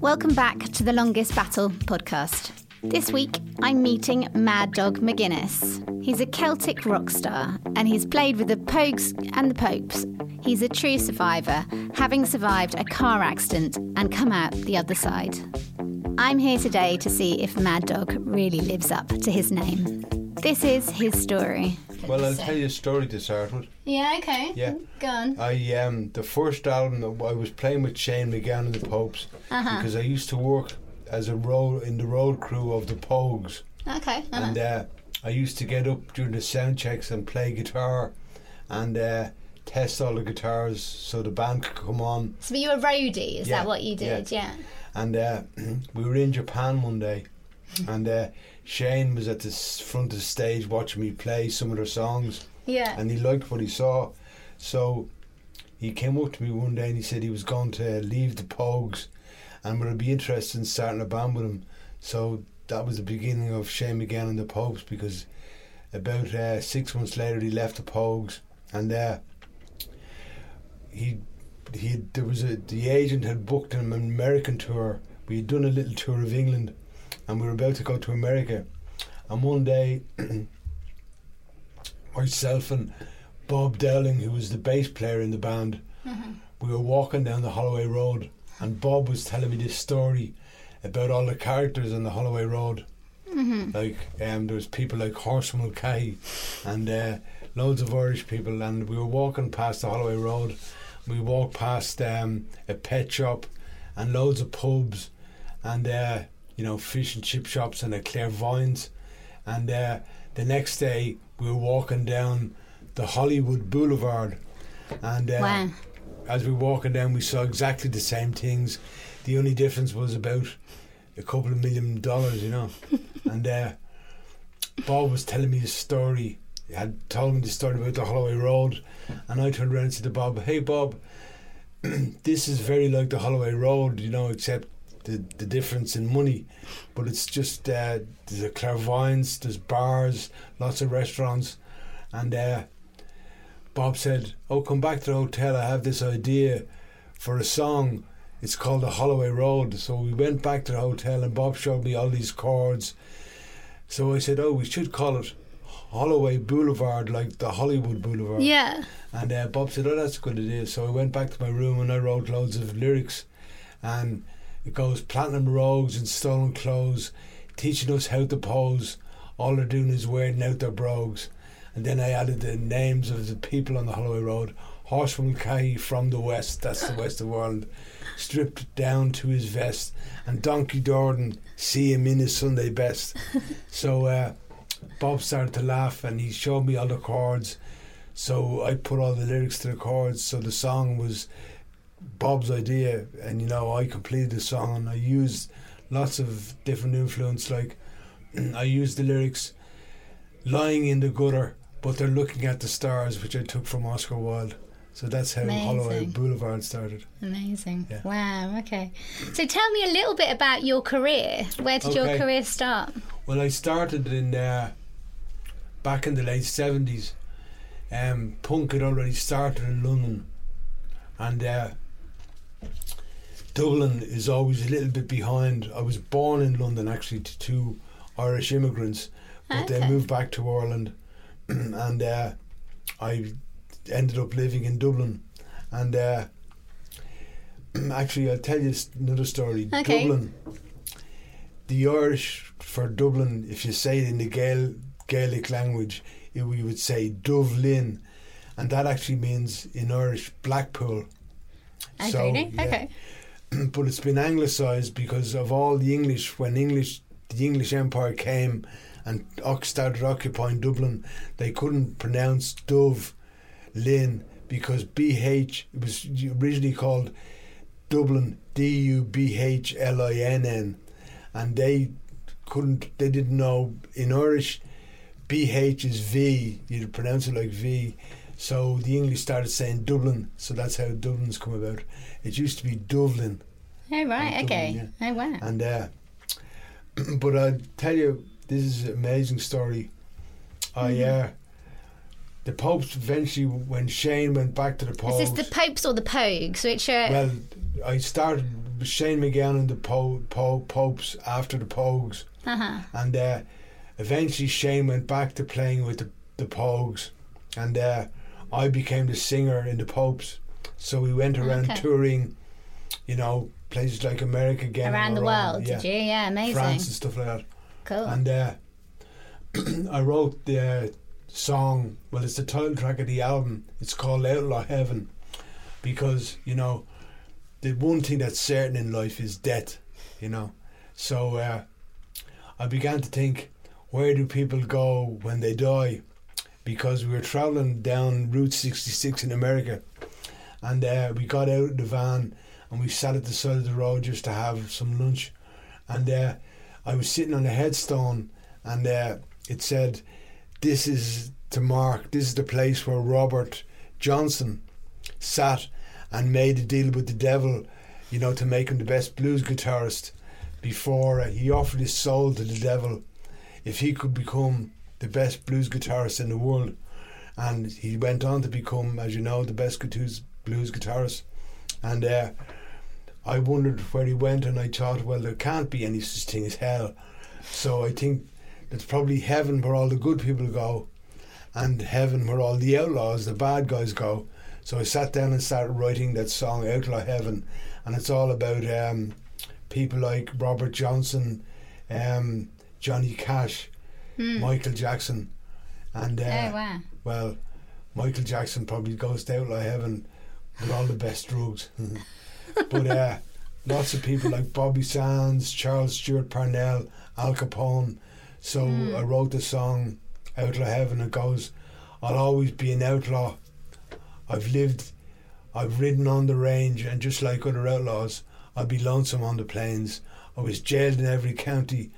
Welcome back to the Longest Battle podcast. This week, I'm meeting Mad Dog McGuinness. He's a Celtic rock star and he's played with the Pogues and the Popes. He's a true survivor, having survived a car accident and come out the other side. I'm here today to see if Mad Dog really lives up to his name. This is his story. Well, I'll tell you a story to start with. Yeah, okay. Yeah. Go on. I um the first album that I was playing with Shane MacGowan and the Popes Uh-huh. because I used to work as a road in the road crew of the Pogues, Okay. uh-huh. and uh, I used to get up during the sound checks and play guitar, and uh, test all the guitars so the band could come on. so you were a roadie, is Yeah, that what you did? Yeah. And uh, we were in Japan one day, and uh, Shane was at the front of the stage watching me play some of their songs. Yeah. and he liked what he saw. So he came up to me one day and he said he was going to leave the Pogues and would I be interested in starting a band with him. So that was the beginning of Shane MacGowan and the Pogues because about uh, six months later he left the Pogues and uh, he he there was a the agent had booked him an American tour. We had done a little tour of England and we were about to go to America. And one day myself and Bob Dowling, who was the bass player in the band, we were walking down the Holloway Road, and Bob was telling me this story about all the characters on the Holloway Road. Like, um, there was people like Horseman Mulcahy and uh, loads of Irish people, and we were walking past the Holloway Road. We walked past um, a pet shop and loads of pubs, and uh, you know, fish and chip shops and a clairvoyance. And uh, the next day, we were walking down the Hollywood Boulevard, and uh, Wow. as we were walking down, we saw exactly the same things. The only difference was about a couple of million dollars, you know. and uh, Bob was telling me a story. He had told me the story about the Holloway Road, and I turned around and said to Bob, "Hey, Bob, this is very like the Holloway Road, you know, except." The, the difference in money, but it's just uh, there's a clairvoyance, there's bars, lots of restaurants, and uh, Bob said, "Oh, come back to the hotel. I have this idea for a song. It's called the Holloway Road." So we went back to the hotel, and Bob showed me all these chords. So I said, "Oh, we should call it Holloway Boulevard, like the Hollywood Boulevard." Yeah. And uh, Bob said, "Oh, that's a good idea." So I went back to my room and I wrote loads of lyrics, and it goes platinum rogues and stolen clothes, teaching us how to pose. All they're doing is wearing out their brogues. And then I added the names of the people on the Holloway Road. Horseman Mulcahy from the west, that's the west of Ireland, stripped down to his vest. And Donkey Jordan, see him in his Sunday best. so uh, Bob started to laugh and he showed me all the chords. So I put all the lyrics to the chords. So the song was Bob's idea, and you know I completed the song. And I used lots of different influence. Like I used the lyrics, lying in the gutter, but they're looking at the stars, which I took from Oscar Wilde. So that's how Holloway Boulevard started. Amazing. Yeah. Wow. Okay. So tell me a little bit about your career. Where did your career start? Well, I started in uh, back in the late seventies. Um, punk had already started in London, and uh, Dublin is always a little bit behind. I was born in London actually to two Irish immigrants, but they moved back to Ireland, and uh, I ended up living in Dublin, and uh, actually I'll tell you another story. Okay. Dublin, the Irish for Dublin, if you say it in the Gael, Gaelic language, it, we would say Dublin, and that actually means in Irish Blackpool. Oh, So, yeah. Okay. but it's been anglicised because of all the English when English the English Empire came and started occupying Dublin, they couldn't pronounce Dove Lynn because BH it was originally called Dublin D U B H L I N N and they couldn't they didn't know. In Irish BH is V you'd pronounce it like V so the English started saying Dublin so that's how Dublin's come about it used to be Dublin Oh right. Dublin, Okay. Oh wow. and uh, but I tell you, this is an amazing story. I Mm-hmm. uh, the Popes eventually, when Shane went back to the Pogues. Is this the Popes or the Pogues? Which are well, I started with Shane MacGowan and the po- po- Popes after the Pogues, uh-huh. and uh, eventually Shane went back to playing with the, the Pogues, and uh, I became the singer in the Popes. So we went around Okay. touring, you know, places like America again, around the Iran, world? yeah, Did you? Yeah, amazing. France and stuff like that. Cool. And uh, I wrote the song. Well, it's the title track of the album. It's called Outlaw Heaven, because you know, the one thing that's certain in life is death. You know, so uh, I began to think, where do people go when they die? Because we were traveling down Route 66 in America, and uh, we got out of the van and we sat at the side of the road just to have some lunch, and uh, I was sitting on a headstone, and uh, it said, "This is to mark. This is the place where Robert Johnson sat and made a deal with the devil, you know, to make him the best blues guitarist. Before uh, he offered his soul to the devil, if he could become the best blues guitarist in the world, and he went on to become, as you know, the best blues guitarist, and." Uh, I wondered where he went, and I thought, well, there can't be any such thing as hell. So I think it's probably heaven where all the good people go, and heaven where all the outlaws, the bad guys, go. So I sat down and started writing that song, Outlaw Heaven, and it's all about um, people like Robert Johnson, um, Johnny Cash, Michael Jackson, and uh, Hmm. oh wow. well, Michael Jackson probably goes to outlaw heaven with all the best drugs. but uh, lots of people like Bobby Sands, Charles Stewart Parnell, Al Capone. So I wrote the song Outlaw Heaven. It goes, I'll always be an outlaw. I've lived, I've ridden on the range, and just like other outlaws, I'll be lonesome on the plains. I was jailed in every county,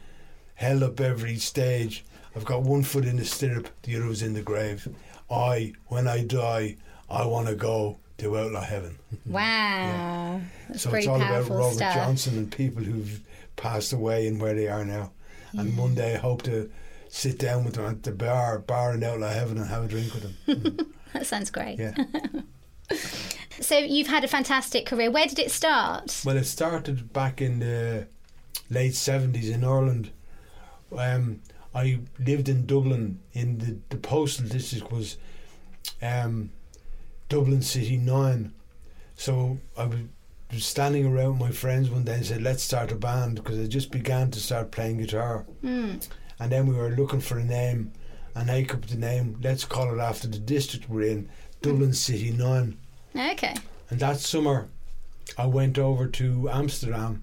held up every stage. I've got one foot in the stirrup, the other was in the grave. I, when I die, I want to go to outlaw heaven. Wow. That's so it's all about Robert stuff. Johnson and people who've passed away and where they are now. And one day I hope to sit down with them at the bar, bar in outlaw heaven, and have a drink with them. That sounds great. yeah. So you've had a fantastic career. Where did it start? Well, it started back in the late seventies in Ireland. Um, I lived in Dublin. In the the postal district was um, Dublin City Nine. So I was standing around with my friends one day and said, "Let's start a band," because I just began to start playing guitar. Mm. And then we were looking for a name, and I came up with the name. Let's call it after the district we're in, Dublin City Nine. Okay. And that summer, I went over to Amsterdam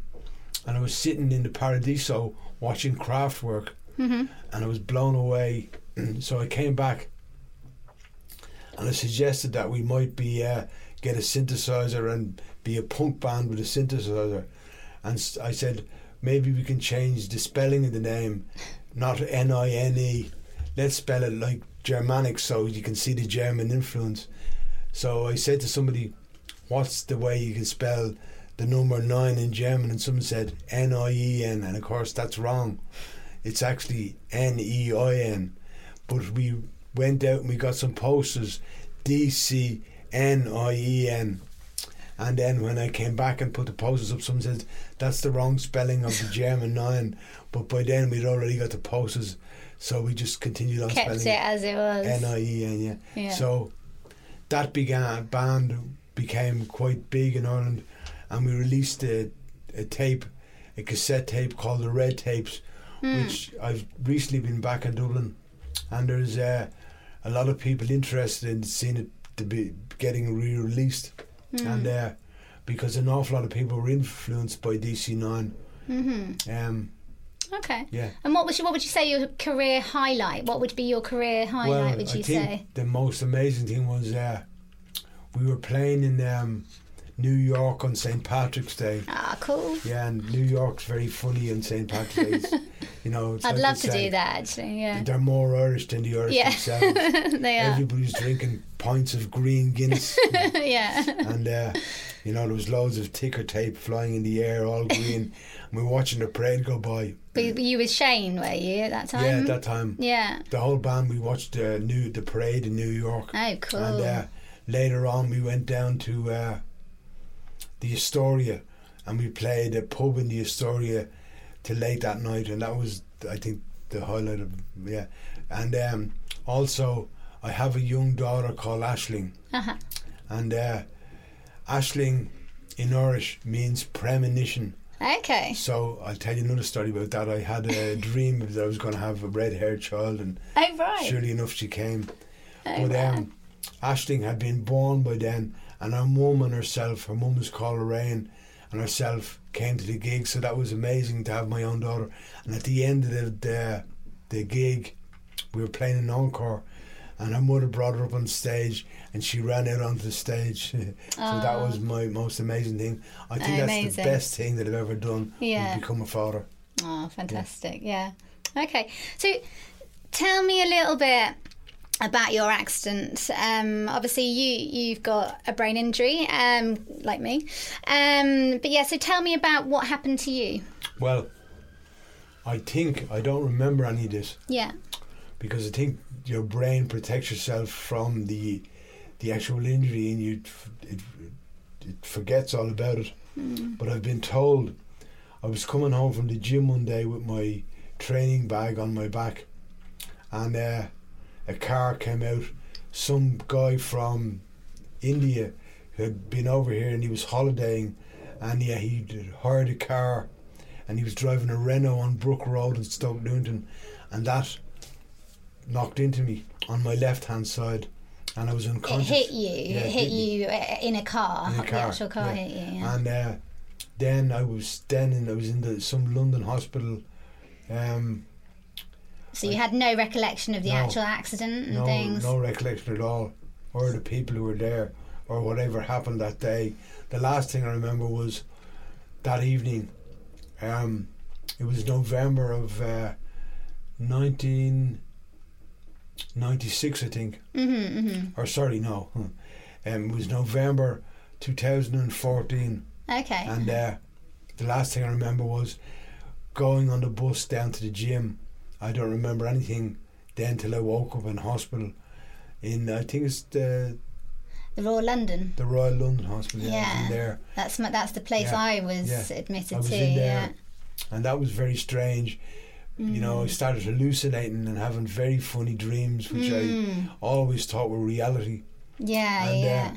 and I was sitting in the Paradiso watching Kraftwerk hmm and I was blown away. so I came back and I suggested that we might be uh, get a synthesizer and be a punk band with a synthesizer. And I said, maybe we can change the spelling of the name, not N I N E. Let's spell it like Germanic so you can see the German influence. So I said to somebody, what's the way you can spell the number nine in German? And someone said N I E N. And of course, that's wrong. It's actually N E I N. But we went out and we got some posters D C N I E N. And then when I came back and put the posters up, someone said that's the wrong spelling of the German nine. But by then we'd already got the posters, so we just continued on Kept spelling it as it was. N I E N. Yeah. Yeah. So that began band became quite big in Ireland, and we released a, a tape, a cassette tape called the Red Tapes, Hmm. which I've recently been back in Dublin, and there's uh, a lot of people interested in seeing it to be getting re-released, Hmm. and uh, because an awful lot of people were influenced by DC Nine. hmm Um, Okay. yeah. And what was your, what would you say your career highlight? What would be your career highlight? well, would I think say? the most amazing thing was uh, we were playing in um, New York on St. Patrick's Day. Ah, cool. Yeah, and New York's very funny on St. Patrick's Day. You know, it's I'd like love to say, do that. Actually, yeah. They're more Irish than the Irish Yeah. themselves. they are. Everybody's drinking pints of green Guinness, yeah. and uh, You know, there was loads of ticker tape flying in the air, all green. and we were watching the parade go by. But you with Shane, were you at that time? Yeah, at that time. Yeah. The whole band, we watched the new the parade in New York. Oh, cool. And uh, later on, we went down to uh, the Astoria and we played a pub in the Astoria till late that night, and that was, I think, the highlight of yeah. And um, also, I have a young daughter called Ashling, Uh-huh. and uh, Ashling in Irish means premonition. Okay. So I'll tell you another story about that. I had a dream that I was going to have a red-haired child, and Oh, right. surely enough, she came. Oh, But wow. um, Ashling had been born by then, and her mum and herself, her mum was called Lorraine, and herself came to the gig. So that was amazing to have my own daughter. And at the end of the the, the gig, we were playing an encore, and her mother brought her up on stage, and she ran out onto the stage. so that was my most amazing thing. I think that's the best thing that I've ever done. Yeah. become a father. Oh, fantastic. Yeah. Okay. So tell me a little bit about your accident. Um, obviously, you, you've got a brain injury, um, like me. Um, but yeah, so tell me about what happened to you. Well, I think I don't remember any of this. Yeah. because I think your brain protects yourself from the the actual injury and you it, it forgets all about it. But I've been told I was coming home from the gym one day with my training bag on my back, and uh, a car came out. Some guy from India had been over here and he was holidaying, and yeah, he hired a car, and he was driving a Renault on Brooke Road in Stoke Newington, and that knocked into me on my left hand side, and I was It unconscious. hit you. Yeah, it hit you uh, in a car. In a the car, actual car yeah. hit you. Yeah. And uh, then I was then in, I was in the, some London hospital. Um, so you had no recollection of the No. actual accident and no, things. no recollection at all, or the people who were there, or whatever happened that day. The last thing I remember was that evening. Um, it was November of uh, nineteen ninety six, I think. Mm-hmm, mm-hmm. Or sorry, no, um, it was November two thousand and fourteen. Okay. And uh, the last thing I remember was going on the bus down to the gym. I don't remember anything then till I woke up in hospital. In I think it's the the Royal London. the Royal London Hospital. Yeah, there, That's my, that's the place Yeah. I was Yeah. admitted I was to. Yeah. and that was very strange. You know, Mm. I started hallucinating and having very funny dreams, which Mm. I always thought were reality. Yeah, And, uh, yeah.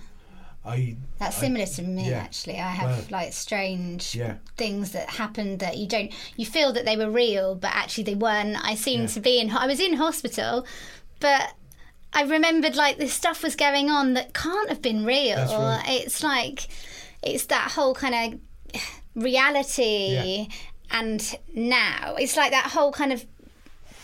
I That's I- similar to me yeah. actually. I have like strange yeah. things that happened that you don't you feel that they were real, but actually they weren't. I seemed Yeah. to be in I was in hospital, but I remembered like this stuff was going on that can't have been real. Right. It's like it's that whole kind of reality and now. It's like that whole kind of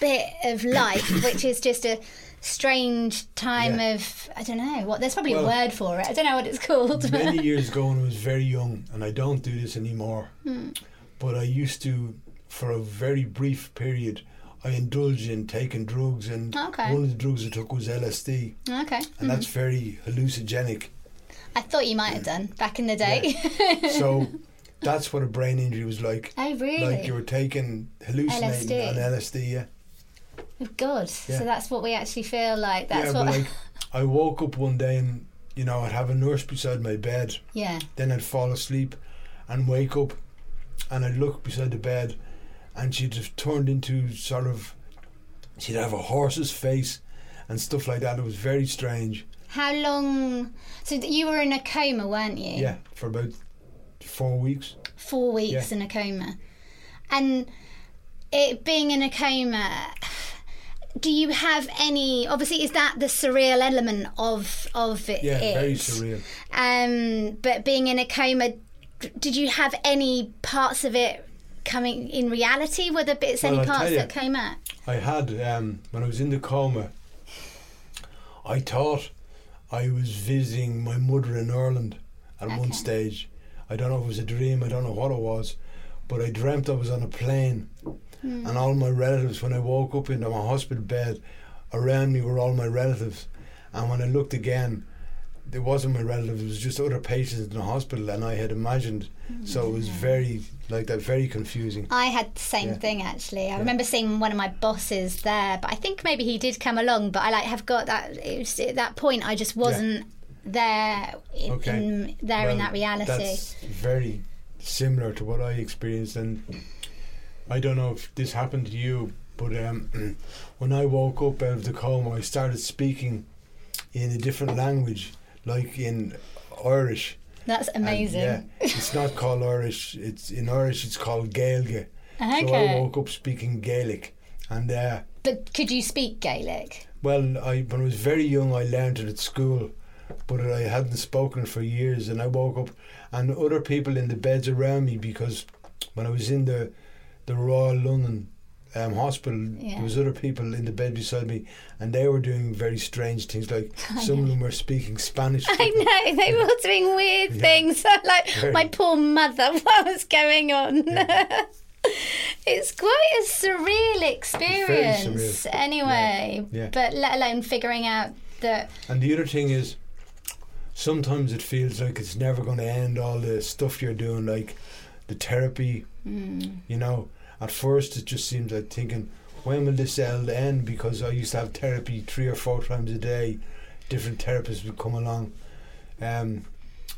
bit of life which is just a strange time Yeah. of I don't know what there's probably Well, a word for it. I don't know what it's called. many years ago when I was very young, and I don't do this anymore, Hmm. but I used to, for a very brief period, I indulged in taking drugs, and Okay. one of the drugs I took was LSD, okay. and that's very hallucinogenic. I thought you might have done back in the day. so that's what a brain injury was like. oh, really? Like you were taking hallucinating LSD. on LSD, yeah. Oh, God. Yeah. So that's what we actually feel like. That's yeah, what. like I woke up one day and you know I'd have a nurse beside my bed. yeah. Then I'd fall asleep and wake up and I'd look beside the bed and she'd have turned into sort of she'd have a horse's face and stuff like that. It was very strange. How long? So you were in a coma, weren't you? Yeah, for about four weeks. Four weeks Yeah. in a coma, and it being in a coma. Do you have any? Obviously, is that the surreal element of of it? Yeah, very surreal. Um, but being in a coma, did you have any parts of it coming in reality? Were there bits, Well, any parts you. that came out? I had um, when I was in the coma. I thought I was visiting my mother in Ireland at one stage. I don't know if it was a dream. I don't know what it was, but I dreamt I was on a plane, Hmm. and all my relatives. When I woke up into my hospital bed, around me were all my relatives, and when I looked again, it wasn't my relatives. It was just other patients in the hospital, and I had imagined. So it was very like that, very confusing. I had the same Yeah. thing actually. I remember seeing one of my bosses there, but I think maybe he did come along. But I like have got that. It was, at that point, I just wasn't there in, Okay. in there in that reality. That's very similar to what I experienced, and I don't know if this happened to you, but um, when I woke up out of the coma, I started speaking in a different language, like in Irish. That's And, amazing. yeah, it's not called Irish. It's in Irish. It's called Gaeilge. So I woke up speaking Gaelic, and uh, But could you speak Gaelic? well, I when I was very young, I learned it at school, but I hadn't spoken for years. And I woke up, and other people in the beds around me because when I was in the the Royal London um, Hospital, Yeah. there was other people in the bed beside me, and they were doing very strange things. Like some of them were speaking Spanish. I know they were doing weird Yeah. things. Like my poor mother. What was going on? it's quite a surreal experience, surreal. anyway. Yeah. Yeah. But let alone figuring out that And the other thing is, sometimes it feels like it's never going to end. All the stuff you're doing, like the therapy, mm, you know. At first, it just seemed like thinking, when will this all end? Because I used to have therapy three or four times a day. Different therapists would come along, um,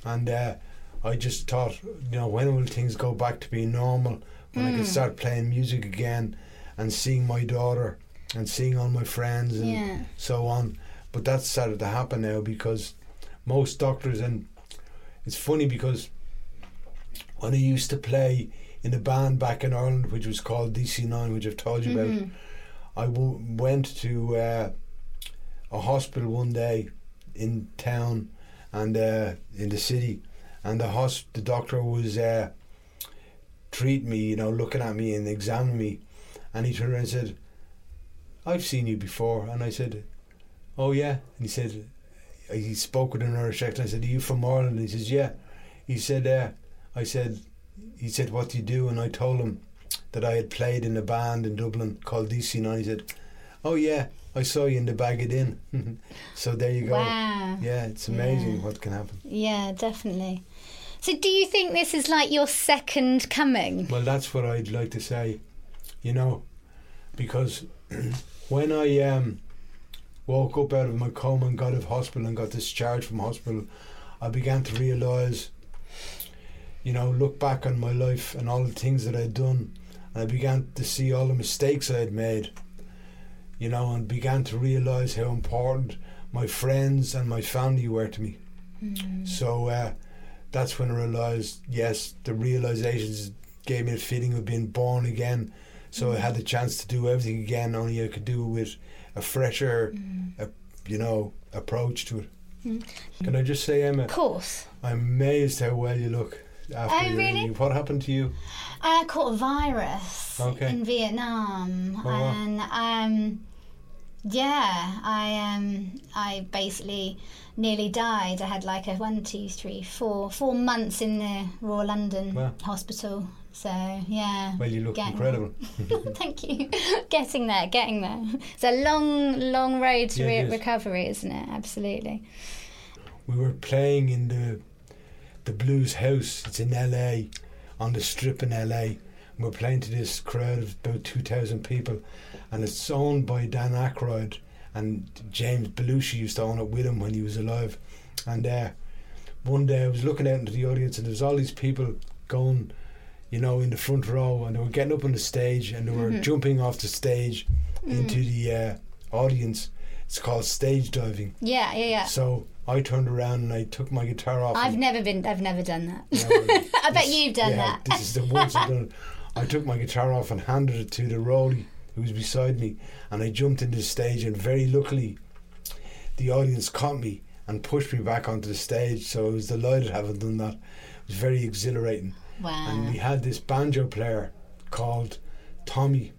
and uh, I just thought, you know, when will things go back to being normal? When I Mm. can start playing music again, and seeing my daughter, and seeing all my friends, and yeah. so on. But that's started to happen now because most doctors and it's funny because when I used to play in a band back in Ireland, which was called DC9, which I've told you about, Mhm. I w- went to uh, a hospital one day in town and uh, in the city, and the hosp- the doctor was uh, treating me, you know, looking at me and examining me, and he turned around and said, "I've seen you before," and I said, "Oh yeah," and he said, he spoke with an Irish accent. I said, "Are you from Ireland?" And he says, "Yeah." He said, uh, "I said." He said, "What do you do?" And I told him that I had played in a band in Dublin called DC9. He said, "Oh yeah, I saw you in the Baggot Inn." so there you go. Wow. Yeah, it's amazing Yeah. what can happen. Yeah, definitely. So, do you think this is like your second coming? Well, that's what I'd like to say, you know, because when I um, woke up out of my coma and got out of hospital and got discharged from hospital, I began to realise, you know, look back on my life and all the things that I'd done, and I began to see all the mistakes I had made, you know, and began to realise how important my friends and my family were to me. So uh, that's when I realised, yes, the realisations gave me a feeling of being born again. So I had the chance to do everything again, only I could do it with a fresher, a, you know, approach to it. Mm. Can I just say, Emma, Of course. I'm amazed how well you look after Oh, your really? What happened to you? I caught a virus Okay. in Vietnam, Oh, and um, yeah, I um, I basically nearly died. I had like a one, two, three, four, four months in the Royal London Wow. Hospital. So yeah. Well, you look Getting- incredible. Thank you. getting there, getting there. It's a long, long road to Yeah, re- is. recovery, isn't it? Absolutely. we were playing in the the Blues House. It's in LA, on the Strip in LA. And we're playing to this crowd of about two thousand people, and it's owned by Dan Aykroyd and James Belushi used to own it with him when he was alive. And uh, one day I was looking out into the audience, and there was all these people going, you know, in the front row, and they were getting up on the stage, and they were Mhm. jumping off the stage into Mm. the uh, audience. It's called stage diving. Yeah, yeah, yeah. So I turned around and I took my guitar off. I've never been. I've never done that. I bet this- you've done yeah, that. This is the once I've done it. I took my guitar off and handed it to the rollie who was beside me, and I jumped into the stage. And very luckily, the audience caught me and pushed me back onto the stage. So I was delighted having done that. It was very exhilarating. Wow. And we had this banjo player called Tommy,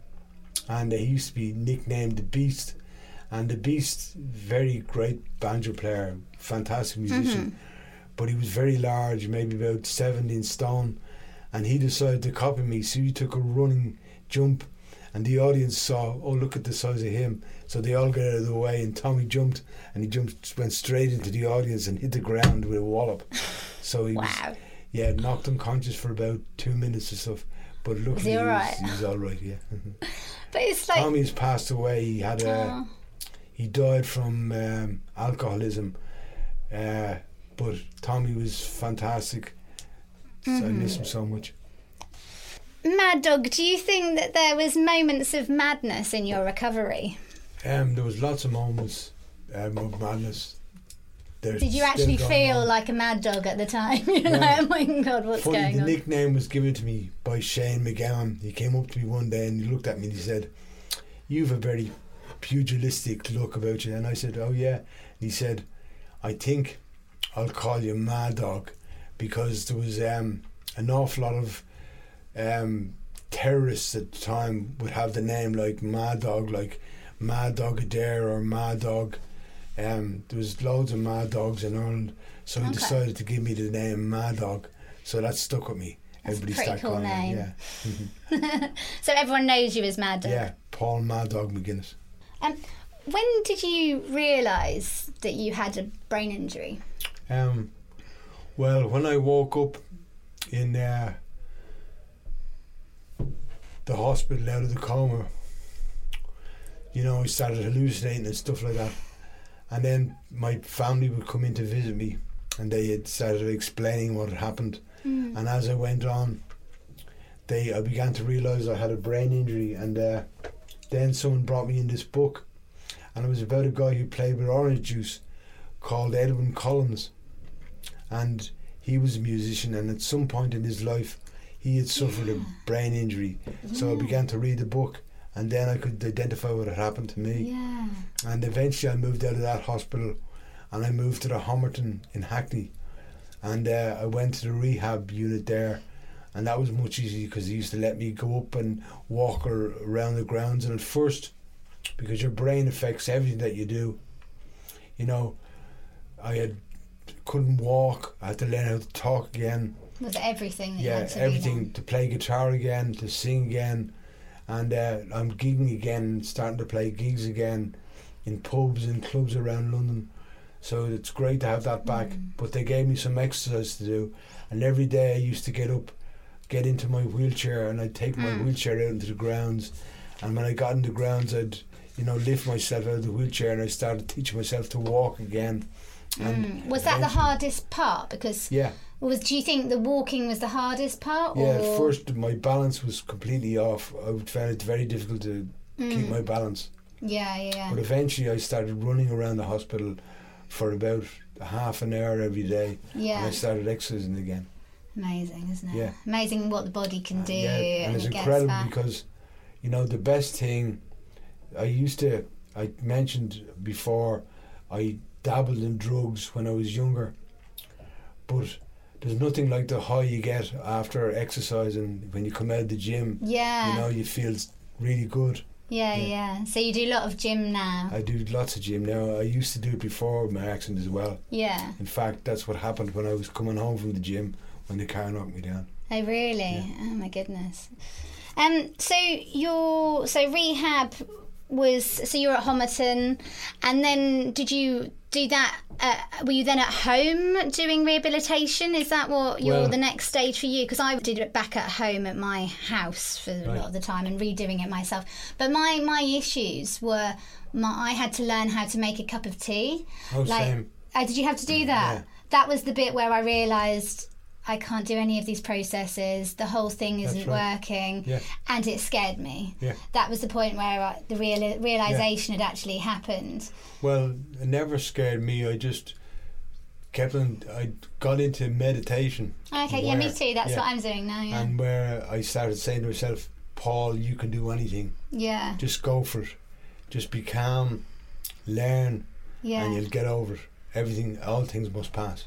and he used to be nicknamed the Beast. And the Beast, very great banjo player, fantastic musician, Mhm. but he was very large, maybe about 17 stone. And he decided to copy me, so he took a running jump And the audience saw, oh, look at the size of him. So they all got out of the way, and Tommy jumped, and he jumped, went straight into the audience and hit the ground with a wallop. So he was, Wow. yeah, knocked unconscious for about two minutes or stuff. But luckily, he all right? was, he was all right. Yeah. But it's like. Tommy's passed away. He had a, Oh, he died from um, alcoholism. Uh, but Tommy was fantastic. So I Mm-hmm. miss him so much. Mad Dog, do you think that there was moments of madness in your recovery? Um, there was lots of moments um, of madness. They're Did you actually feel on. like a mad dog at the time? You're Yeah. like, oh my god, what's Funny, going the on? nickname was given to me by Shane McGowan. He came up to me one day and he looked at me and he said, "You've a very pugilistic look about you." And I said, "Oh yeah." And he said, "I think I'll call you Mad Dog because there was um, an awful lot of um, terrorists at the time would have the name like Mad Dog, like Mad Dog Adair or Mad Dog." Um, there was loads of Mad Dogs in Ireland, so he decided to give me the name Mad Dog. So that stuck with me. That's a Everybody pretty cool name. Yeah, So everyone knows you as Mad Dog. yeah, Paul Mad Dog McGuinness. Um, when did you realise that you had a brain injury? Um, well, when I woke up in uh, the hospital out of the coma, you know, I started hallucinating and stuff like that. And then my family would come in to visit me, and they had started explaining what had happened. Mm. And as I went on, they I began to realise I had a brain injury, and uh, then someone brought me in this book, and it was about a guy who played with orange juice, called Edwyn Collins, and he was a musician, and at some point in his life, he had suffered a brain injury. So I began to read the book, and then I could identify what had happened to me. Yeah. And eventually, I moved out of that hospital, and I moved to the Homerton in Hackney, and uh, I went to the rehab unit there, and that was much easier because he used to let me go up and walk ar- around the grounds. And at first, because your brain affects everything that you do, you know, I had couldn't walk. I had to learn how to talk again. With everything that you Yeah, to everything to play guitar again, to sing again, and uh, I'm gigging again, starting to play gigs again in pubs and clubs around London. So it's great to have that back. Mm. But they gave me some exercise to do, and every day I used to get up, get into my wheelchair, and I'd take my Mm. wheelchair out into the grounds. And when I got in the grounds, I'd you know lift myself out of the wheelchair, and I started teaching myself to walk again. And Mm. Was that the hardest part? Because Yeah. was do you think the walking was the hardest part? Yeah, or? first my balance was completely off. I found it very difficult to keep Mm. my balance. Yeah, yeah. But eventually I started running around the hospital for about half an hour every day and yeah. I started exercising again. Amazing, isn't it? Yeah. Amazing what the body can uh, do yeah, and and it's it incredible back. because you know the best thing I used to I mentioned before I dabbled in drugs when I was younger. But there's nothing like the high you get after exercising when you come out of the gym. Yeah. You know, you feel really good. yeah, yeah. yeah, So you do a lot of gym now. I do lots of gym now. I used to do it before my accident as well. yeah. In fact, that's what happened when I was coming home from the gym when the car knocked me down. Oh really? Oh my goodness. Um. So your so rehab was so you were at Homerton, and then did you do that? Uh, were you then at home doing rehabilitation? Is that what your Well- the next stage for you? Because I did it back at home at my house for a lot of the time and redoing it myself. But my my issues were my I had to learn how to make a cup of tea. Oh, Like, same. Oh, did you have to do that? Yeah. That was the bit where I realised I can't do any of these processes. The whole thing isn't right. working, Yeah. and it scared me. Yeah. That was the point where I, the real, uh, realization had actually happened. Well, it never scared me. I just kept on. I got into meditation. Okay, yeah, me too. That's yeah. what I'm doing now. Yeah, And where I started saying to myself, Paul, you can do anything. yeah, Just go for it. Just be calm, learn, yeah, and you'll get over it. Everything, all things must pass.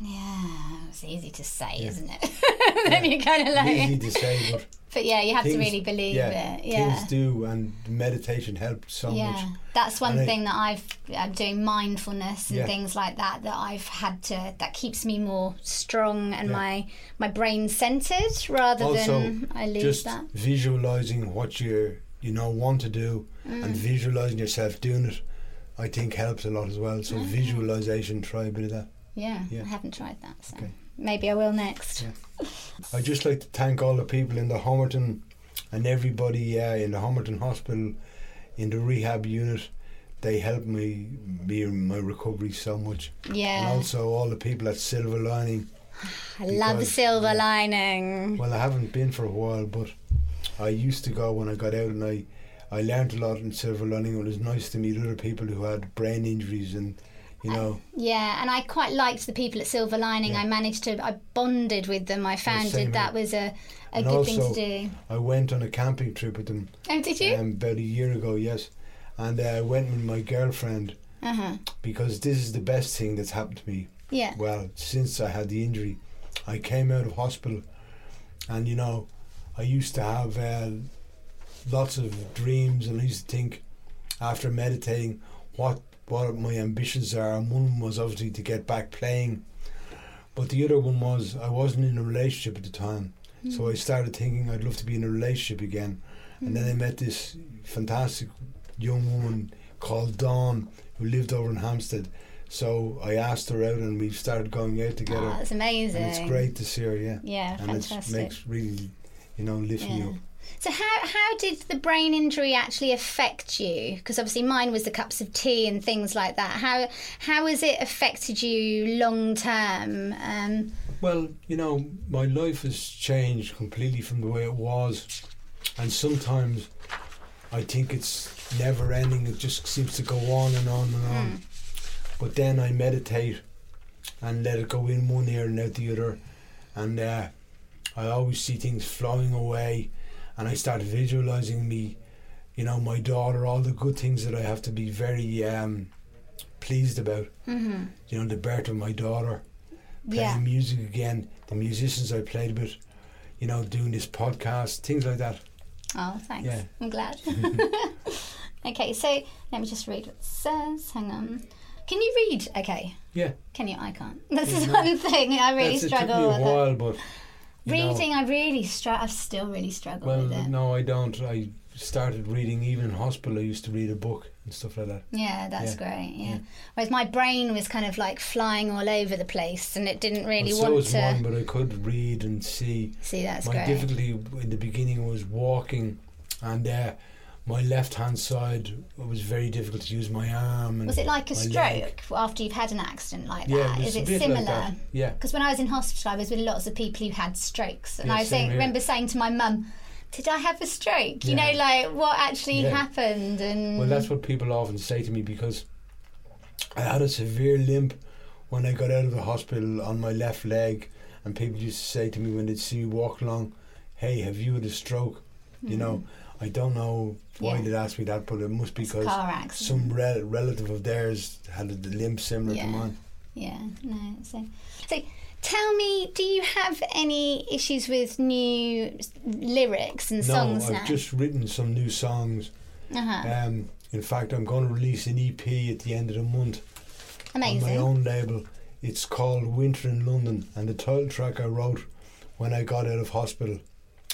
Yeah. It's easy to say, Yeah. isn't it? then you kind of like, Easy to say, but but yeah, you have to really believe yeah, it. Yeah, things do, and meditation helped so yeah, much. that's one And I- thing that I've I'm doing mindfulness and Yeah. things like that that I've had to that keeps me more strong and Yeah. my my brain centered rather Also, than I lose Just that. visualizing what you're you know want to do Mm. and visualizing yourself doing it, I think helps a lot as well. So visualization, try a bit of that. Yeah, Yeah. I haven't tried that, so Okay. maybe I will next. Yeah. I just like to thank all the people in the Homerton and everybody uh, in the Homerton Hospital, in the rehab unit. They helped me be in my recovery so much, and Yeah, also all the people at Silver Lining. I love silver lining. Well, I haven't been for a while, but I used to go when I got out, and I I learned a lot in Silver Lining. It was nice to meet other people who had brain injuries, and you know, Yeah, and I quite liked the people at Silver Lining. Yeah. I managed to, I bonded with them. I found that that was a, a And good thing to do. I went on a camping trip with them Oh, did you? um, about a year ago. Yes, and uh, I went with my girlfriend Uh huh. because this is the best thing that's happened to me. Yeah. Well, since I had the injury, I came out of hospital, and you know, I used to have uh, lots of dreams, and I used to think, after meditating, what what my ambitions are, and one was obviously to get back playing, but the other one was I wasn't in a relationship at the time, hmm. so I started thinking I'd love to be in a relationship again, and then I hmm. met this fantastic young woman called Dawn who lived over in Hampstead. So I asked her out, and we started going out ah, together. Oh, that's amazing. And it's great to see her, yeah. Yeah, and it fantastic. makes really, you know, lift me Yeah. up. So how how did the brain injury actually affect you? Because obviously mine was the cups of tea and things like that. How how has it affected you long term? Um, Well, you know, my life has changed completely from the way it was, and sometimes I think it's never ending. It just seems to go on and on and on. Hmm. But then I meditate and let it go in one ear and out the other, and uh, I always see things flowing away, and I start visualizing me, you know, my daughter, all the good things that I have to be very um, pleased about. mhm. You know, the birth of my daughter playing Yeah. music again, the musicians I played with, you know, doing this podcast, things like that. Oh, thanks. Yeah. I'm glad. okay, so let me just read what it says. Hang on. Can you read? Okay. Yeah. Can you? I can't. This Yeah, is no. one thing I really That's- it took me struggle a with. it. while, but you know, Reading, I really struggle. I still really struggle well, with it. no, I don't. I started reading even in hospital. I used to read a book and stuff like that. Yeah, that's Yeah. great. Yeah. Yeah. Whereas my brain was kind of like flying all over the place, and it didn't really Well, so want was to. mine, but I could read and see. See, that's my great. difficulty in the beginning was walking, and uh, my left hand side it was very difficult to use my arm. And Was it like a stroke leg. after you've had an accident like Yeah, that? it Is it similar? like. Yeah. Because when I was in hospital, I was with lots of people who had strokes, and Yeah, I think, remember saying to my mum, "Did I have a stroke?" You Yeah. know, like what actually happened, and Well, that's what people often say to me because I had a severe limp when I got out of the hospital on my left leg, and people used to say to me when they'd see me walk along, "Hey, have you had a stroke?" You know, hmm. I don't know why. Yeah. they'd ask me that, but it must be It's because some re- relative of theirs had a limp similar Yeah. to mine. Yeah, no. So, so tell me, do you have any issues with new lyrics and No, songs No, I've now? just written some new songs. uh-huh. Um, in fact, I'm going to release an EP at the end of the month. on my own label. It's called Winter in London, and the title track I wrote when I got out of hospital,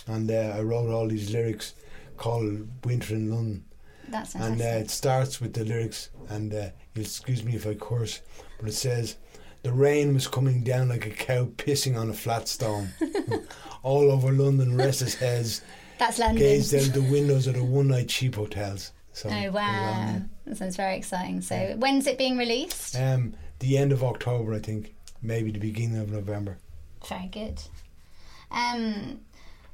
and uh, I wrote all these lyrics called Winter in London, That's and uh, it starts with the lyrics, and uh, you'll excuse me if I curse, but it says. The rain was coming down like a cow pissing on a flat stone. All over London, restless heads That's London. gazed out the windows of the one-night cheap hotels. So Oh wow, that sounds very exciting. So when's it being released? Um, the end of October, I think, maybe the beginning of November. Very good. Um,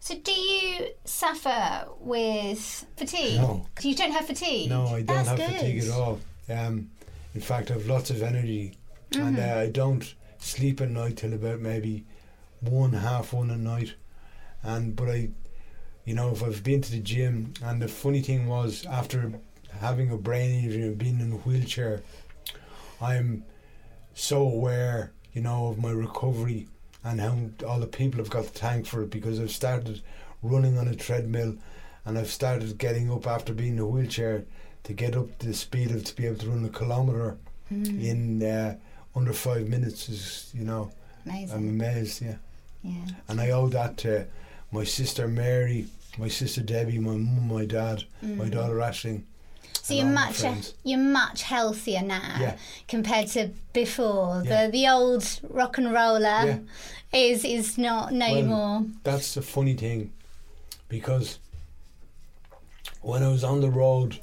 so do you suffer with fatigue? No. You don't have fatigue. No, I don't That's have good. fatigue at all. Um, in fact, I have lots of energy, and Mhm. uh, I don't sleep at night till about maybe one half one at night. And but I, you know, if I've been to the gym, and the funny thing was after having a brain injury and being in a wheelchair, I'm so aware, you know, of my recovery and how all the people have got to thank for it because I've started running on a treadmill and I've started getting up after being in a wheelchair to get up to the speed of to be able to run a kilometre Mm, in uh, under five minutes is you know amazing. I'm amazed yeah yeah. and I owe that to my sister Mary my sister Debbie, my mum, my dad, my Mm. daughter Ashling. So you're much friends. you're much healthier now Yeah. compared to before. Yeah. The the old rock and roller Yeah. is is not no Well, more. That's the funny thing, because when I was on the road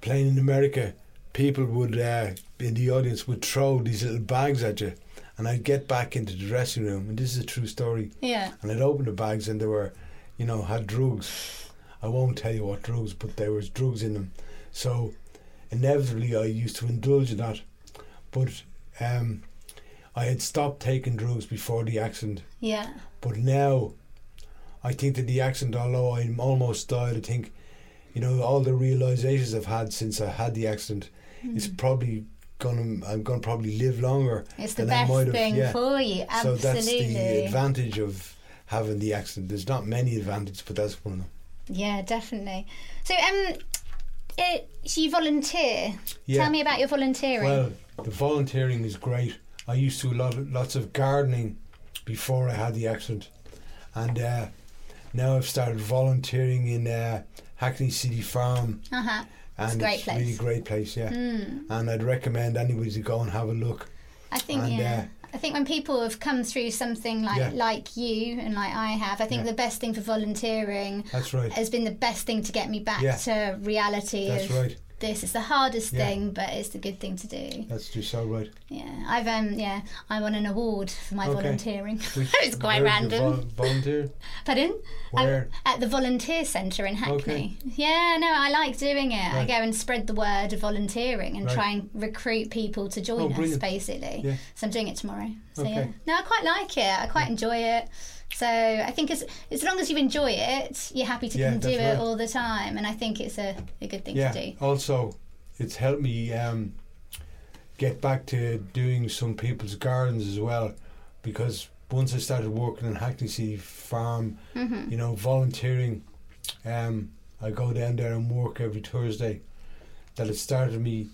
playing in America, people would uh, in the audience would throw these little bags at you, and I'd get back into the dressing room, and this is a true story. Yeah. And I'd open the bags, and they were, you know, had drugs. I won't tell you what drugs, but there was drugs in them. So inevitably, I used to indulge in that. But um, I had stopped taking drugs before the accident. Yeah. But now, I think that the accident, although I'm almost died, I think, you know, all the realizations I've had since I had the accident, it's probably gonna. I'm gonna probably live longer. It's the best thing yeah. for you. Absolutely. So that's the advantage of having the accident. There's not many advantages, but that's one of them. Yeah, definitely. So, um, it, so you volunteer. Yeah. Tell me about your volunteering. Well, the volunteering is great. I used to do a lot of, lots of gardening before I had the accident, and uh, now I've started volunteering in uh, Hackney City Farm, uh huh. and It's a great it's place. really great place. Yeah, Mm. and I'd recommend anybody to go and have a look. I think And, yeah. I think when people have come through something like Yeah. like you and like I have, I think Yeah. the best thing for volunteering That's right. has been the best thing to get me back Yeah. to reality That's of right. This. It's the hardest Yeah. thing, but it's the good thing to do. That's just so right. Yeah, I've um yeah I won an award for my Okay. volunteering. It's quite where did you random. vol- volunteer? Pardon? Where? At the volunteer centre in Hackney. Yeah, no, I like doing it. I go and spread the word of volunteering and Right. try and recruit people to join Oh, us, basically. Yeah. So I'm doing it tomorrow. So Okay. yeah, no, I quite like it. I quite enjoy it. So I think as as long as you enjoy it, you're happy to Yeah, come do it right. all the time, and I think it's a, a good thing yeah. to do. Also, it's helped me um, get back to doing some people's gardens as well, because once I started working in Hackney City Farm, hmm you know, volunteering, um, I go down there and work every Thursday. That it started me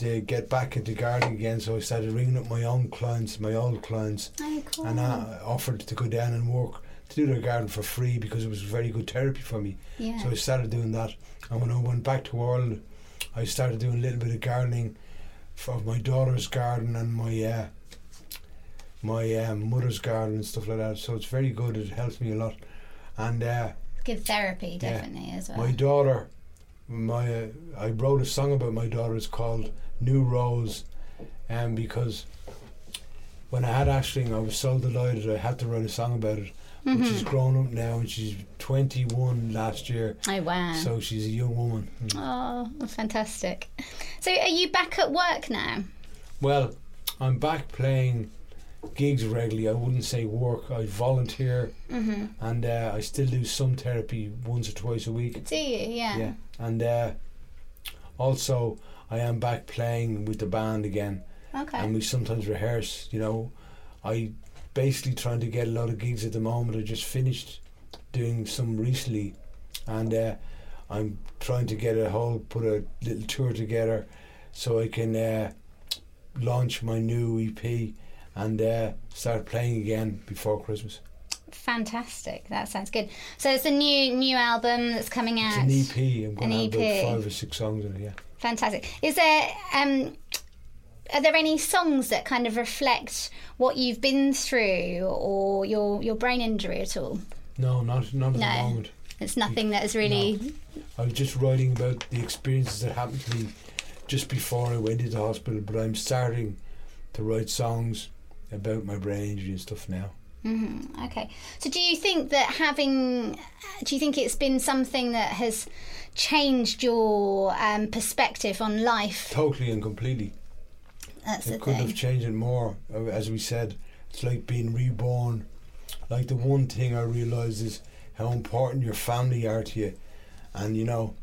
to get back into gardening again, so I started ringing up my own clients, my old clients, Oh, cool. and I offered to go down and work to do their garden for free because it was very good therapy for me. yeah. So I started doing that, and when I went back to Ireland, I started doing a little bit of gardening of my daughter's garden and my uh, my um, mother's garden and stuff like that. So it's very good. It helps me a lot, and uh, good therapy, Yeah. definitely as well. my daughter, my uh, I wrote a song about my daughter. It's called New Rose, um, because when I had Ashling, I was so delighted I had to write a song about it. But Mhm. she's grown up now and she's 21 last year, Oh wow. so she's a young woman. Mm. Oh, fantastic. So are you back at work now? Well, I'm back playing gigs regularly. I wouldn't say work. I volunteer hmm and uh, I still do some therapy once or twice a week. Do you? Yeah. Yeah, and uh, also I am back playing with the band again, Okay. and we sometimes rehearse. You know, I basically trying to get a lot of gigs at the moment. I just finished doing some recently, and uh, I'm trying to get a whole put a little tour together so I can uh, launch my new EP and uh, start playing again before Christmas. Fantastic. That sounds good. So it's a new new album that's coming out. It's an EP. I'm going An to have EP. about five or six songs in it. Yeah. Fantastic. Is there um are there any songs that kind of reflect what you've been through or your your brain injury at all? No, not not at No. the moment. It's nothing that is really I was just writing about the experiences that happened to me just before I went into hospital, but I'm starting to write songs about my brain injury and stuff now. Hmm Okay. So do you think that having do you think it's been something that has changed your um, perspective on life? Totally and completely. That's it couldn't thing. have changed it more. Uh, As we said, it's like being reborn. Like the one thing I realised is how important your family are to you, and you know,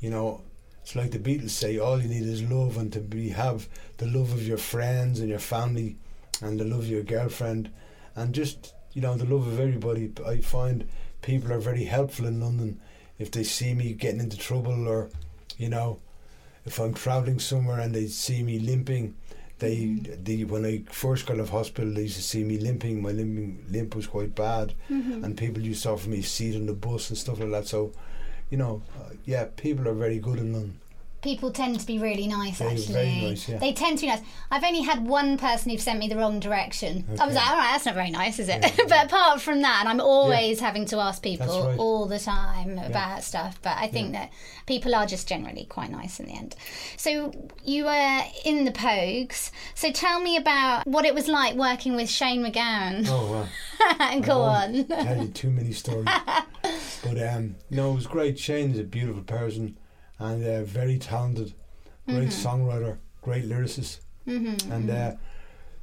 you know, it's like the Beatles say, all you need is love, and to be have the love of your friends and your family, and the love of your girlfriend, and just you know the love of everybody. I find people are very helpful in London if they see me getting into trouble or, you know, if I'm travelling somewhere and they see me limping They, the when I first got out of hospital, they used to see me limping. My limping limp was quite bad, Mm-hmm. and people used to offer me a seat on the bus and stuff like that. So, you know, uh, yeah, people are very good in London. People tend to be really nice, actually. very nice, yeah. They tend to be nice. I've only had one person who've sent me the wrong direction. I was like, all right, that's not very nice, is it? but apart from that, and I'm always having to ask people right. all the time about stuff. But I think that people are just generally quite nice in the end. So you were in the Pogues. So tell me about what it was like working with Shane MacGowan. Oh wow. Go I on. tell you too many stories. but um, no, it was great. Shane is a beautiful person and uh, very talented, great songwriter, great lyricist. Mm-hmm. And uh,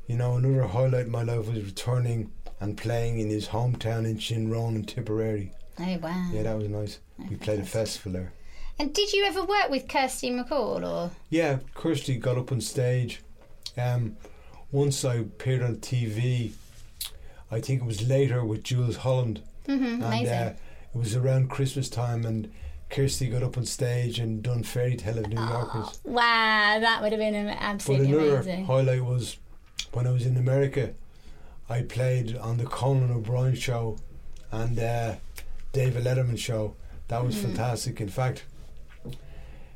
you know, another highlight in my life was returning and playing in his hometown in Shinrone in Tipperary. Oh wow. Yeah, that was nice. We played a festival there. And did you ever work with Kirsty MacColl or? Yeah, Kirsty got up on stage. Um, once I appeared on TV, I think it was later with Jools Holland. Mm-hmm, and amazing. uh, it was around Christmas time, and Kirsty got up on stage and done fairy tale of New Yorkers. Wow, that would have been am- But another amazing. highlight was when I was in America. I played on the Conan O'Brien show and uh, David Letterman show. That was Mm. fantastic. In fact,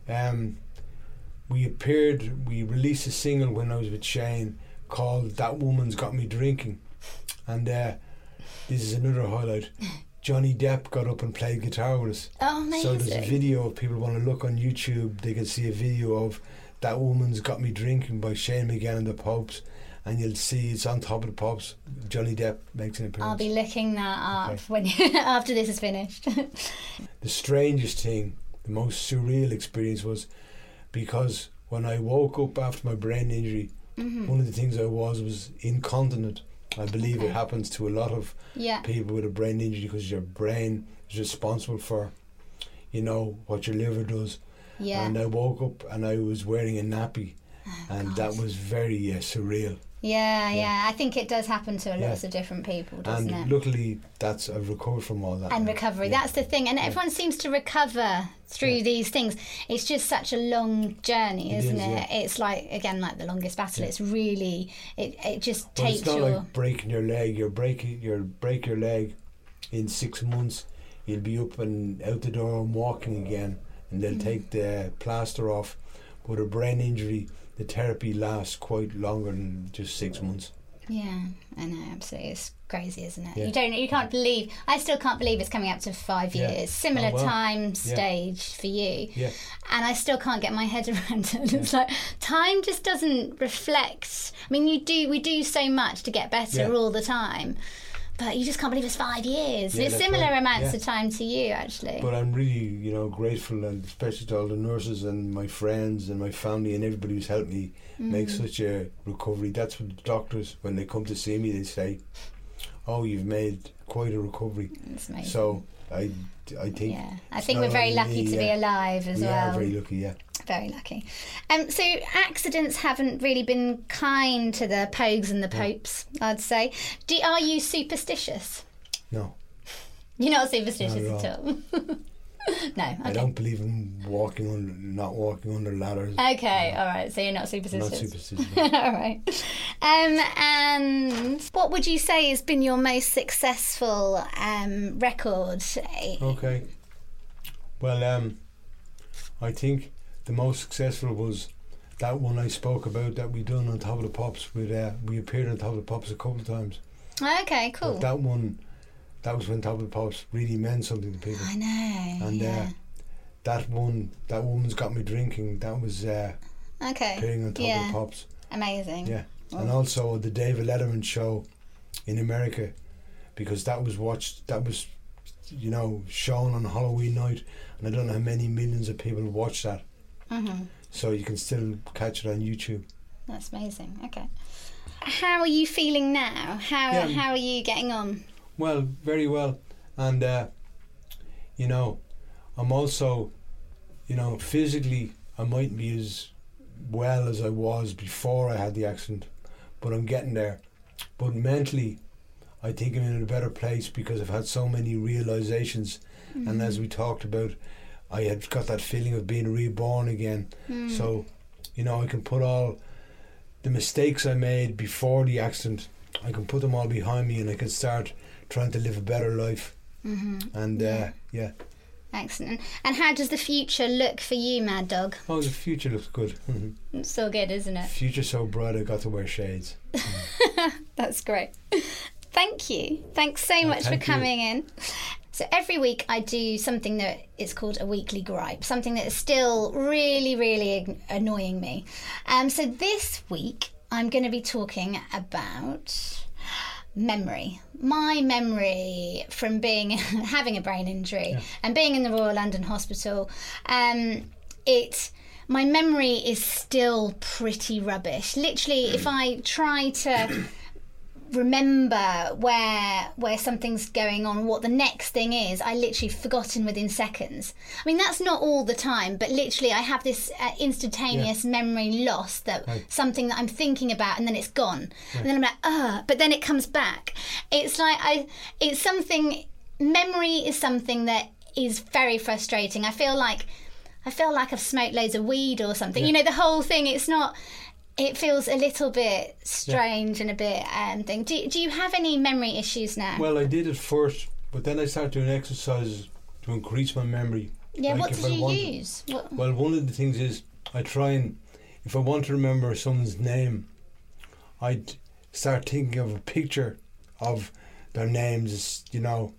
um, we appeared. We released a single when I was with Shane called "That Woman's Got Me Drinking," and uh, this is another highlight. Johnny Depp got up and played guitar with us. Oh, So there's a video. If people want to look on YouTube, they can see a video of "That Woman's Got Me Drinking" by Shane MacGowan and the Popes, and you'll see it's on Top of the Pops. Johnny Depp makes an appearance. I'll be looking that up Okay. when after this is finished. the strangest thing, the most surreal experience was because when I woke up after my brain injury, Mm-hmm. one of the things I was was incontinent. I believe it happens to a lot of yeah. people with a brain injury because your brain is responsible for, you know, what your liver does. Yeah. And I woke up and I was wearing a nappy, and that was very uh, surreal. Yeah, yeah. I think it does happen to lots of different people, doesn't it? and it? luckily, that's I've recovered from all that. and now. recovery. That's the thing. And everyone seems to recover through these things. It's just such a long journey, It isn't is, it? It's like again like the longest battle. It's really it it just But takes it's not your like breaking your leg. You're breaking your break your leg in six months. You'll be up and out the door and walking again, and they'll Mm. take the plaster off. But a brain injury, the therapy lasts quite longer than just six months. Yeah, I know, absolutely. It's crazy, isn't it? Yeah. You don't, you can't believe. I still can't believe it's coming up to five Yeah. years. Similar Oh, wow. time Yeah. stage for you, Yeah, and I still can't get my head around it. It's like time just doesn't reflect. I mean, you do, we do so much to get better all the time, but you just can't believe it's five years. Yeah, it's similar right. amounts Yeah. of time to you, actually. but I'm really, you know, grateful, and especially to all the nurses and my friends and my family and everybody who's helped me make Mm. such a recovery. That's what the doctors, when they come to see me, they say, "Oh, you've made quite a recovery." So I, I think yeah, I think we're very lucky me, to be alive as we well. are very lucky. Yeah. Very lucky. Um, so accidents haven't really been kind to the Pogues and the Popes, I'd say. Do, are you superstitious? No, You're not superstitious Not at at all. no. I don't believe in walking on, not walking under ladders. Okay. All right. So you're not I'm superstitious. not superstitious. all right. Um, and what would you say has been your most successful um, record? okay. Well, um, I think the most successful was that one I spoke about that we done on Top of the Pops. With uh, we appeared on Top of the Pops a couple of times. Okay. But Cool. that one, that was when Top of the Pops really meant something to people. I know. And yeah. uh, that one, that woman's got me drinking. That was uh, okay. appearing on Top of Yeah. the Pops. Amazing. Yeah, and also the David Letterman show in America, because that was watched. That was, you know, shown on Halloween night, and I don't know how many millions of people watched that. hmm So you can still catch it on YouTube. That's amazing. Okay. How are you feeling now? How Yeah. how are you getting on? Well, very well, and uh, you know, I'm also, you know, physically I mightn't be as well as I was before I had the accident, but I'm getting there. But mentally, I think I'm in a better place because I've had so many realizations, and as we talked about, I had got that feeling of being reborn again. Mm. So, you know, I can put all the mistakes I made before the accident, I can put them all behind me and I can start trying to live a better life. Mm-hmm. And uh, yeah, Excellent. And how does the future look for you, Maddog? oh, the future looks good. Mhm. It's so good, isn't it? future so bright, I got to wear shades. That's great. Thank you. Thanks so much for thank you. coming in. So every week I do something that is called a weekly gripe, something that is still really, really annoying me. Um, so this week I'm going to be talking about memory. My memory from being having a brain injury and being in the Royal London Hospital. Um, it my memory is still pretty rubbish. Literally, if I try to remember where where something's going on, what the next thing is, I literally forgotten within seconds. I mean, that's not all the time, but literally, I have this uh, instantaneous memory loss that Right. something that I'm thinking about, and then it's gone, and then I'm like, ah, but then it comes back. It's like I, it's something. Memory is something that is very frustrating. I feel like. I feel like I've smoked loads of weed or something. You know, the whole thing. It's not. It feels a little bit strange and a bit um thing. Do Do you have any memory issues now? Well, I did it first, but then I started doing exercises to increase my memory. yeah. like What did I you wanted- use? What, Well, one of the things is I try and if I want to remember someone's name, I'd start thinking of a picture of their names. You know,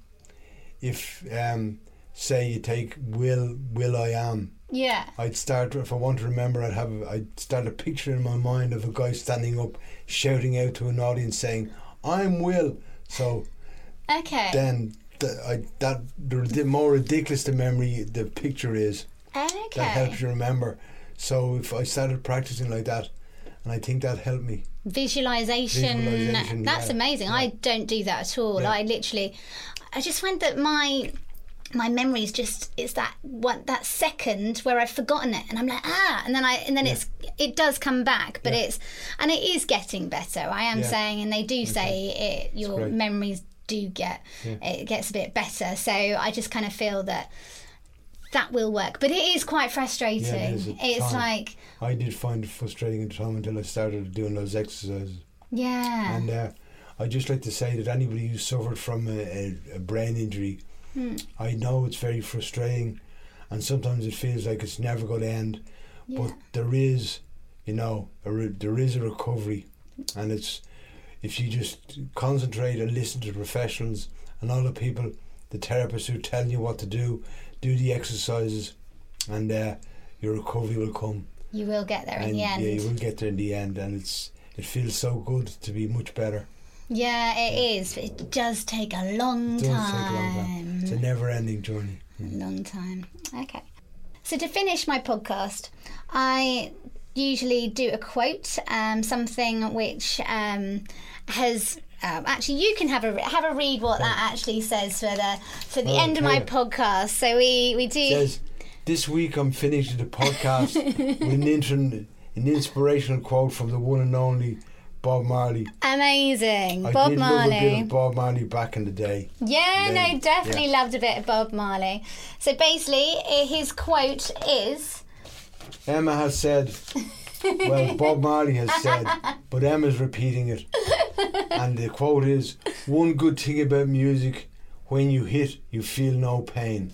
if um, say you take Will will.i.am, yeah. I'd start if I want to remember. I'd have I'd start a picture in my mind of a guy standing up, shouting out to an audience saying, "I'm Will." So Okay. then. The, I, that the, the more ridiculous the memory the picture is, okay. that helps you remember. So if I started practicing like that, and I think that helped me. Visualization. Visualisation, That's yeah, amazing. I don't do that at all. Yeah. I literally, I just find that my my memory is just it's that one that second where I've forgotten it and I'm like ah and then I and then it's it does come back but Yeah. it's and it is getting better I am Yeah. saying and they do say it your memories do get it gets a bit better so I just kind of feel that that will work but it is quite frustrating Yeah, it is at it's times. like I did find it frustrating at the time until I started doing those exercises. yeah And uh, I just like to say that anybody who suffered from a, a, a brain injury, Hmm. I know it's very frustrating, and sometimes it feels like it's never going to end. yeah But there is, you know, a re- there is a recovery, and it's if you just concentrate and listen to professionals and all the people, the therapists who tell you what to do, do the exercises, and uh, your recovery will come. you will get there in and the end yeah, you will get there in the end, and it's it feels so good to be much better. Yeah, it is. But it does take a long It does time. take a long time. It's a never-ending journey. Long time. Okay. So to finish my podcast, I usually do a quote, um, something which um, has. Um, actually, you can have a have a read what that actually says for the for the Oh, end of my podcast. So we we do. says, "This week I'm finishing the podcast with an, intern, an inspirational quote from the one and only Bob Marley. Amazing, I Bob did love a bit Marley. of Bob Marley back in the day. Yeah, Then, no, definitely yeah. loved a bit of Bob Marley. So basically, eh, his quote is. Emma has said, well, Bob Marley has said, but Emma's repeating it. And the quote is, "One good thing about music, when you hit, you feel no pain."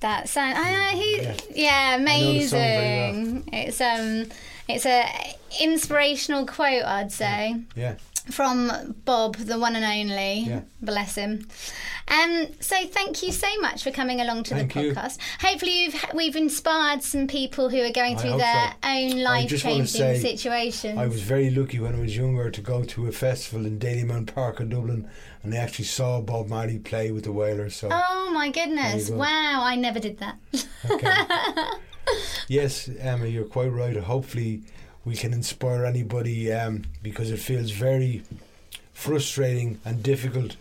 That sound, I, I, he, Yeah. yeah, know the song very amazing. It's um, it's a inspirational quote, I'd say, Yeah, from Bob, the one and only. Yeah. Bless him. Um, so thank you so much for coming along to Thank the you. podcast. Hopefully, you've we've inspired some people who are going through their so. own life-changing situations. I was very lucky when I was younger to go to a festival in Dalymount Park in Dublin, and I actually saw Bob Marley play with the Wailers. So. Oh my goodness! Wow, I never did that. Okay. yes, Emma, you're quite right. Hopefully, we can inspire anybody um, because it feels very frustrating and difficult.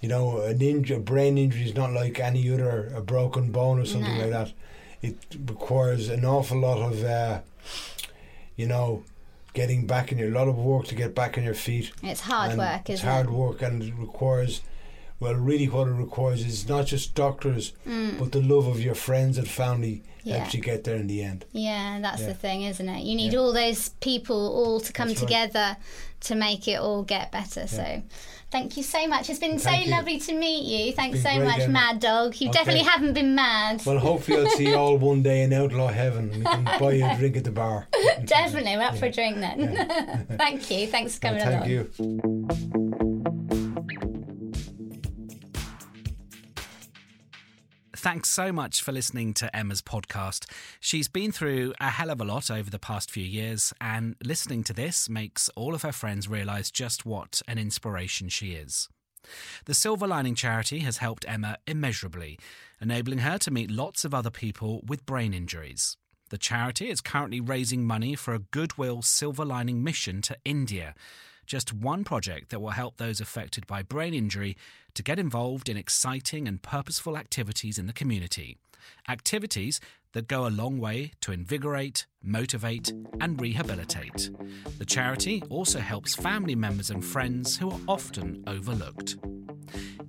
You know, an inj- a brain injury is not like any other, a broken bone or something No. like that. It requires an awful lot of, uh, you know, getting back in your, a lot of work to get back on your feet. It's hard And work, it's hard it? work and it requires Well, really, what it requires is not just doctors, Mm. but the love of your friends and family Yeah. helps you get there in the end. Yeah, that's Yeah. the thing, isn't it? You need Yeah. all those people all to come That's right. together to make it all get better. So, thank you so much. It's been Thank so you. lovely to meet you. Thanks so much, Emma. Maddog. You Okay. definitely haven't been mad. Well, hopefully, I'll see you all one day in outlaw heaven. We can buy you a drink at the bar. definitely, we're up for a drink then. Thank you. Thanks for coming Thank along. Thank you. Thanks so much for listening to Emma's podcast. She's been through a hell of a lot over the past few years, and listening to this makes all of her friends realise just what an inspiration she is. The Silver Lining Charity has helped Emma immeasurably, enabling her to meet lots of other people with brain injuries. The charity is currently raising money for a Goodwill Silver Lining mission to India, just one project that will help those affected by brain injury to get involved in exciting and purposeful activities in the community. Activities that go a long way to invigorate, motivate, and rehabilitate. The charity also helps family members and friends who are often overlooked.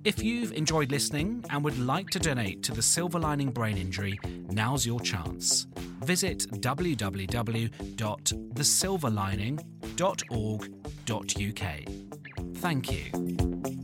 If you've enjoyed listening and would like to donate to the Silver Lining Brain Injury, now's your chance. Visit www.thesilverlining.org.uk. Thank you.